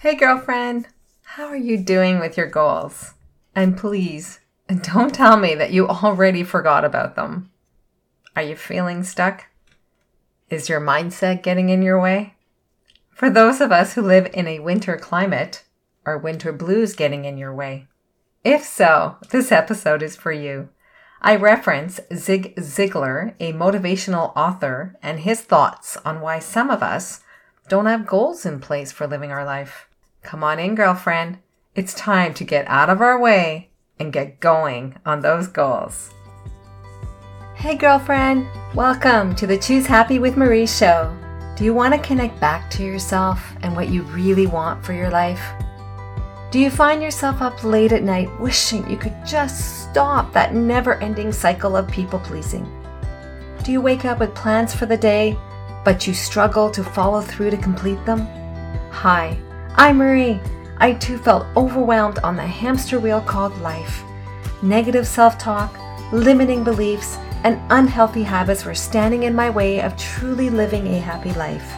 Hey, girlfriend, how are you doing with your goals? And please, don't tell me that you already forgot about them. Are you feeling stuck? Is your mindset getting in your way? For those of us who live in a winter climate, are winter blues getting in your way? If so, this episode is for you. I reference Zig Ziglar, a motivational author, and his thoughts on why some of us don't have goals in place for living our life. Come on in, girlfriend. It's time to get out of our way and get going on those goals. Hey, girlfriend. Welcome to the Choose Happy with Marie show. Do you want to connect back to yourself and what you really want for your life? Do you find yourself up late at night wishing you could just stop that never ending cycle of people pleasing? Do you wake up with plans for the day, but you struggle to follow through to complete them? Hi, I'm Marie. I too felt overwhelmed on the hamster wheel called life. Negative self talk, limiting beliefs, and unhealthy habits were standing in my way of truly living a happy life.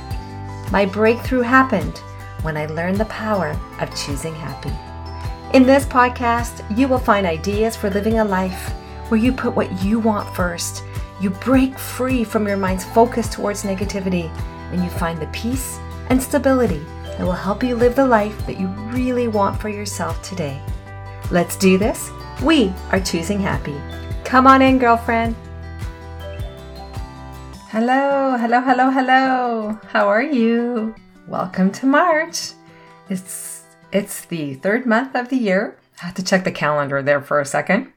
My breakthrough happened when I learned the power of choosing happy. In this podcast, you will find ideas for living a life where you put what you want first. You break free from your mind's focus towards negativity and you find the peace and stability that will help you live the life that you really want for yourself today. Let's do this. We are choosing happy. Come on in, girlfriend. Hello, hello, hello, hello. How are you? Welcome to March. It's it's the third month of the year. I have to check the calendar there for a second.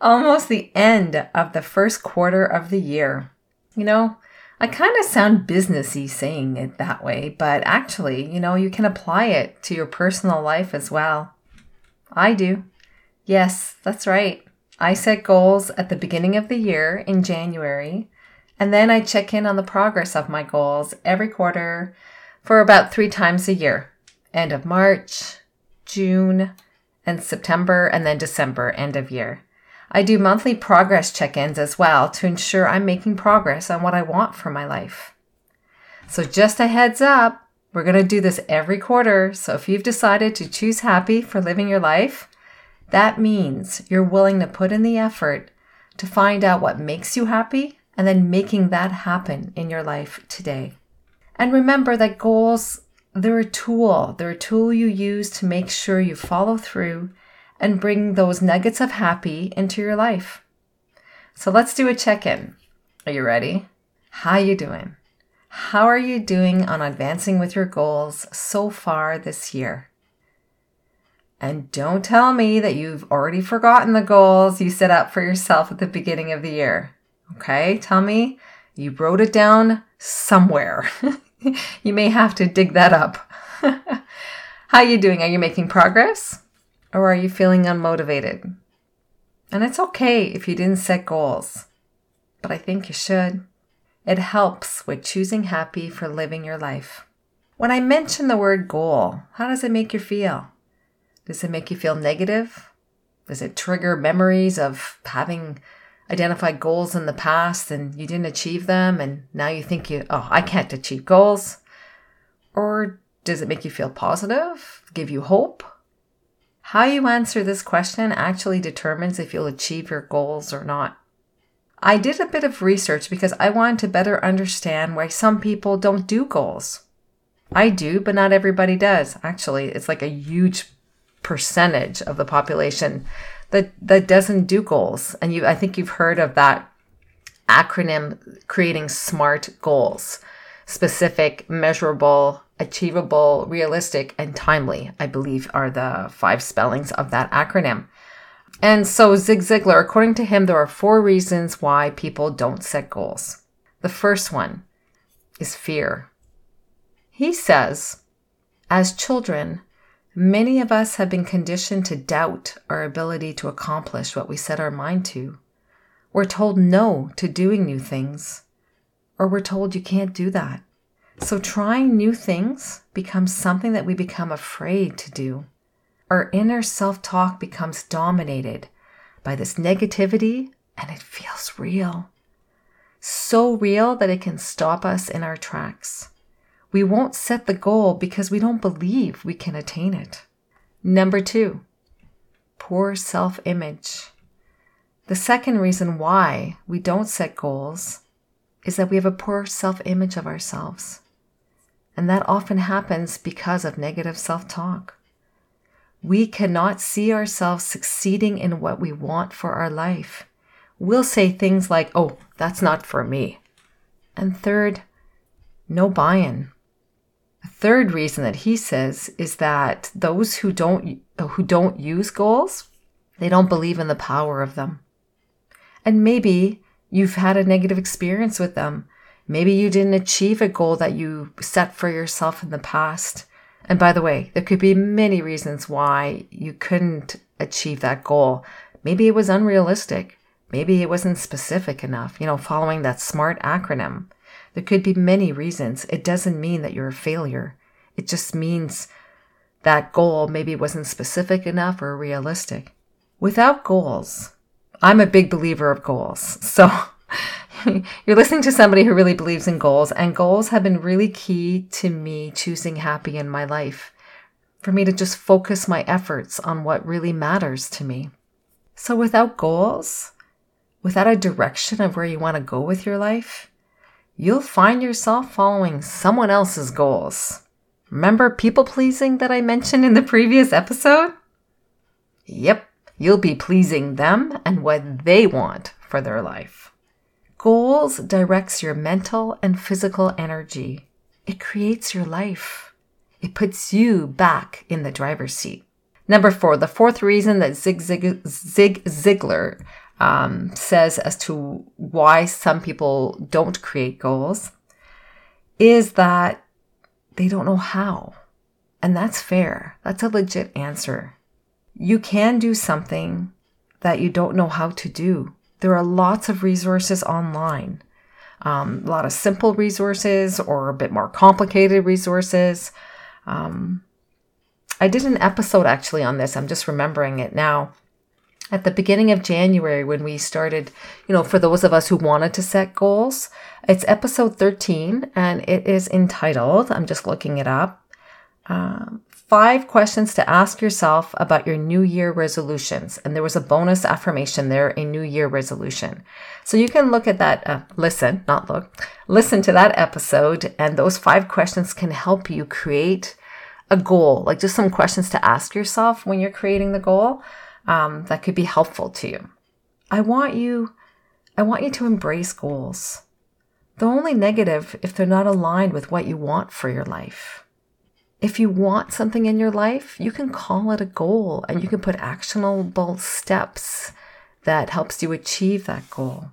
Almost the end of the first quarter of the year. You know, I kind of sound businessy saying it that way, but actually, you know, you can apply it to your personal life as well. I do. Yes, that's right. I set goals at the beginning of the year in January, and then I check in on the progress of my goals every quarter for about three times a year end of March, June, and September, and then December, end of year. I do monthly progress check ins as well to ensure I'm making progress on what I want for my life. So, just a heads up, we're going to do this every quarter. So, if you've decided to choose happy for living your life, that means you're willing to put in the effort to find out what makes you happy and then making that happen in your life today. And remember that goals, they're a tool. They're a tool you use to make sure you follow through and bring those nuggets of happy into your life. So let's do a check-in. Are you ready? How you doing? How are you doing on advancing with your goals so far this year? And don't tell me that you've already forgotten the goals you set up for yourself at the beginning of the year. Okay? Tell me you wrote it down somewhere. you may have to dig that up. How you doing? Are you making progress? Or are you feeling unmotivated? And it's okay if you didn't set goals, but I think you should. It helps with choosing happy for living your life. When I mention the word goal, how does it make you feel? Does it make you feel negative? Does it trigger memories of having identified goals in the past and you didn't achieve them and now you think you oh I can't achieve goals? Or does it make you feel positive? Give you hope? How you answer this question actually determines if you'll achieve your goals or not. I did a bit of research because I wanted to better understand why some people don't do goals. I do, but not everybody does. Actually, it's like a huge percentage of the population that that doesn't do goals. And you I think you've heard of that acronym creating SMART goals. Specific, measurable, achievable, realistic, and timely, I believe are the five spellings of that acronym. And so Zig Ziglar, according to him, there are four reasons why people don't set goals. The first one is fear. He says, as children, Many of us have been conditioned to doubt our ability to accomplish what we set our mind to. We're told no to doing new things, or we're told you can't do that. So trying new things becomes something that we become afraid to do. Our inner self talk becomes dominated by this negativity, and it feels real. So real that it can stop us in our tracks. We won't set the goal because we don't believe we can attain it. Number two, poor self image. The second reason why we don't set goals is that we have a poor self image of ourselves. And that often happens because of negative self talk. We cannot see ourselves succeeding in what we want for our life. We'll say things like, oh, that's not for me. And third, no buy in. A third reason that he says is that those who don't, who don't use goals, they don't believe in the power of them. And maybe you've had a negative experience with them. Maybe you didn't achieve a goal that you set for yourself in the past. And by the way, there could be many reasons why you couldn't achieve that goal. Maybe it was unrealistic. Maybe it wasn't specific enough, you know, following that SMART acronym. There could be many reasons. It doesn't mean that you're a failure. It just means that goal maybe wasn't specific enough or realistic. Without goals, I'm a big believer of goals. So you're listening to somebody who really believes in goals, and goals have been really key to me choosing happy in my life. For me to just focus my efforts on what really matters to me. So without goals, without a direction of where you want to go with your life, you'll find yourself following someone else's goals. Remember people pleasing that I mentioned in the previous episode? Yep, you'll be pleasing them and what they want for their life. Goals directs your mental and physical energy. It creates your life. It puts you back in the driver's seat. Number four, the fourth reason that Zig, Zig, Zig Ziglar um, says as to why some people don't create goals is that they don't know how. And that's fair. That's a legit answer. You can do something that you don't know how to do. There are lots of resources online, um, a lot of simple resources or a bit more complicated resources. Um, I did an episode actually on this. I'm just remembering it now at the beginning of January when we started, you know, for those of us who wanted to set goals. It's episode 13 and it is entitled, I'm just looking it up, um, Five Questions to Ask Yourself About Your New Year Resolutions. And there was a bonus affirmation there, a New Year resolution. So you can look at that, uh, listen, not look, listen to that episode, and those five questions can help you create a goal, like just some questions to ask yourself when you're creating the goal um, that could be helpful to you. I want you, I want you to embrace goals. They're only negative if they're not aligned with what you want for your life. If you want something in your life, you can call it a goal and you can put actionable steps that helps you achieve that goal.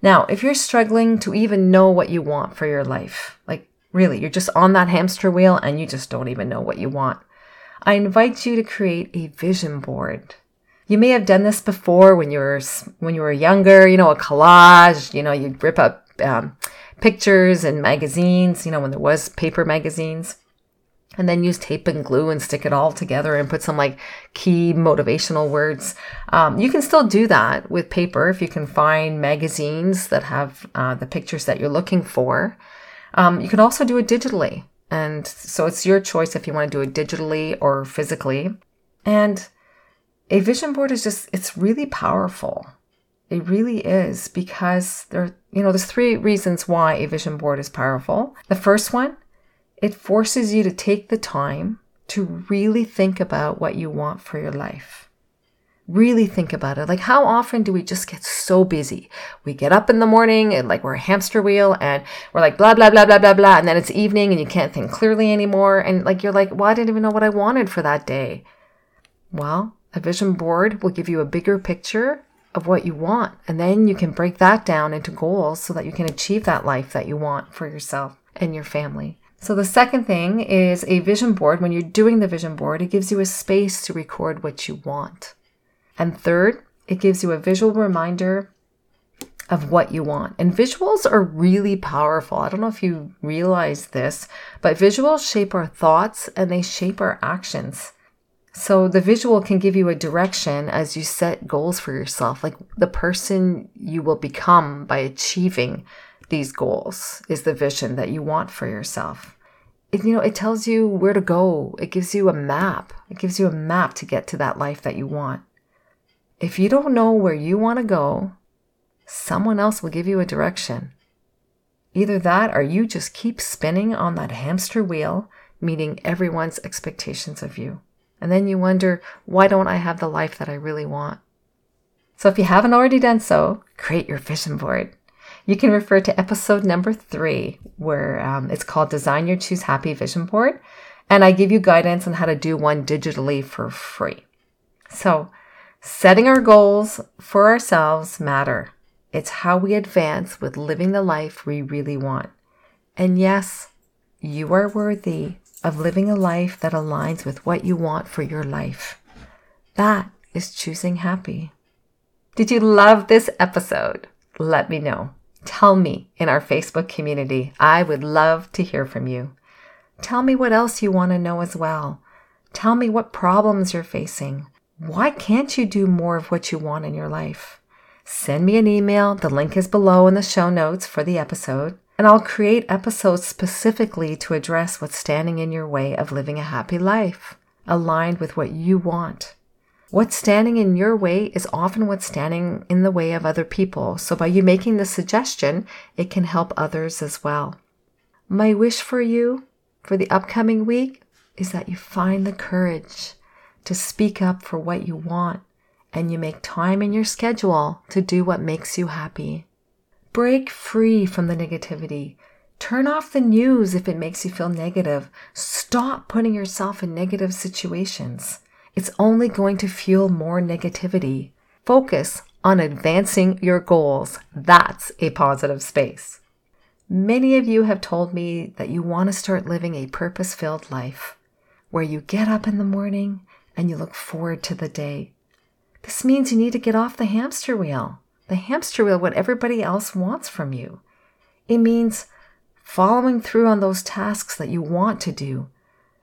Now, if you're struggling to even know what you want for your life, like really, you're just on that hamster wheel and you just don't even know what you want, I invite you to create a vision board. You may have done this before when you were when you were younger. You know, a collage. You know, you'd rip up um, pictures and magazines. You know, when there was paper magazines, and then use tape and glue and stick it all together and put some like key motivational words. Um, you can still do that with paper if you can find magazines that have uh, the pictures that you're looking for. Um, you can also do it digitally. And so it's your choice if you want to do it digitally or physically. And a vision board is just, it's really powerful. It really is because there, you know, there's three reasons why a vision board is powerful. The first one, it forces you to take the time to really think about what you want for your life. Really think about it. Like, how often do we just get so busy? We get up in the morning and like we're a hamster wheel and we're like blah, blah, blah, blah, blah, blah. And then it's evening and you can't think clearly anymore. And like, you're like, well, I didn't even know what I wanted for that day. Well, a vision board will give you a bigger picture of what you want. And then you can break that down into goals so that you can achieve that life that you want for yourself and your family. So the second thing is a vision board. When you're doing the vision board, it gives you a space to record what you want. And third, it gives you a visual reminder of what you want. And visuals are really powerful. I don't know if you realize this, but visuals shape our thoughts and they shape our actions. So the visual can give you a direction as you set goals for yourself, like the person you will become by achieving these goals is the vision that you want for yourself. it, you know, it tells you where to go. It gives you a map. It gives you a map to get to that life that you want. If you don't know where you want to go, someone else will give you a direction. Either that or you just keep spinning on that hamster wheel, meeting everyone's expectations of you. And then you wonder, why don't I have the life that I really want? So if you haven't already done so, create your vision board. You can refer to episode number three, where um, it's called Design Your Choose Happy Vision Board. And I give you guidance on how to do one digitally for free. So, setting our goals for ourselves matter. It's how we advance with living the life we really want. And yes, you are worthy of living a life that aligns with what you want for your life. That is choosing happy. Did you love this episode? Let me know. Tell me in our Facebook community. I would love to hear from you. Tell me what else you want to know as well. Tell me what problems you're facing. Why can't you do more of what you want in your life? Send me an email. The link is below in the show notes for the episode. And I'll create episodes specifically to address what's standing in your way of living a happy life, aligned with what you want. What's standing in your way is often what's standing in the way of other people. So by you making the suggestion, it can help others as well. My wish for you for the upcoming week is that you find the courage to speak up for what you want and you make time in your schedule to do what makes you happy. Break free from the negativity. Turn off the news if it makes you feel negative. Stop putting yourself in negative situations it's only going to fuel more negativity. Focus on advancing your goals. That's a positive space. Many of you have told me that you want to start living a purpose filled life where you get up in the morning and you look forward to the day. This means you need to get off the hamster wheel, the hamster wheel, what everybody else wants from you. It means following through on those tasks that you want to do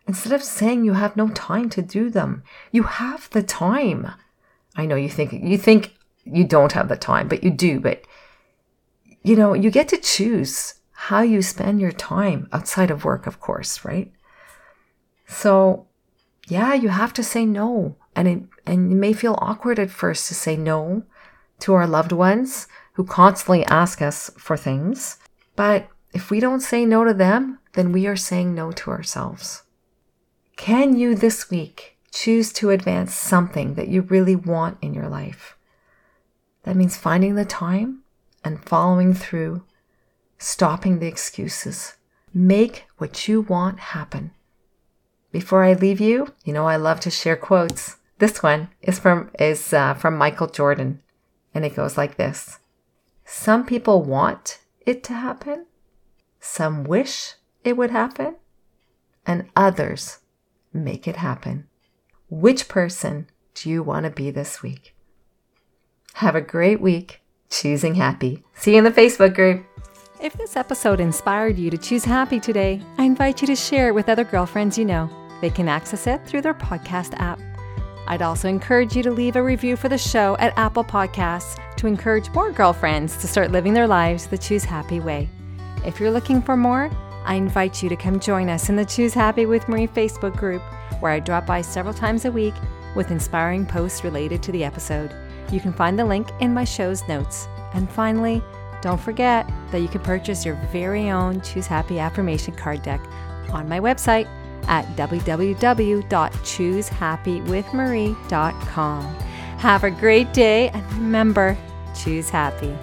Instead of saying you have no time to do them, you have the time. I know you think you think you don't have the time, but you do, but you know, you get to choose how you spend your time outside of work, of course, right? So, yeah, you have to say no. And it, and it may feel awkward at first to say no to our loved ones who constantly ask us for things. But if we don't say no to them, then we are saying no to ourselves. Can you this week choose to advance something that you really want in your life? That means finding the time and following through, stopping the excuses. Make what you want happen. Before I leave you, you know I love to share quotes. This one is from is uh, from Michael Jordan, and it goes like this: Some people want it to happen, some wish it would happen, and others make it happen. Which person do you want to be this week? Have a great week choosing happy. See you in the Facebook group. If this episode inspired you to choose happy today, I invite you to share it with other girlfriends you know. They can access it through their podcast app. I'd also encourage you to leave a review for the show at Apple Podcasts to encourage more girlfriends to start living their lives the Choose Happy way. If you're looking for more, I invite you to come join us in the Choose Happy with Marie Facebook group, where I drop by several times a week with inspiring posts related to the episode. You can find the link in my show's notes. And finally, don't forget that you can purchase your very own Choose Happy affirmation card deck on my website at www.choosehappywithmarie.com. Have a great day and remember, choose happy.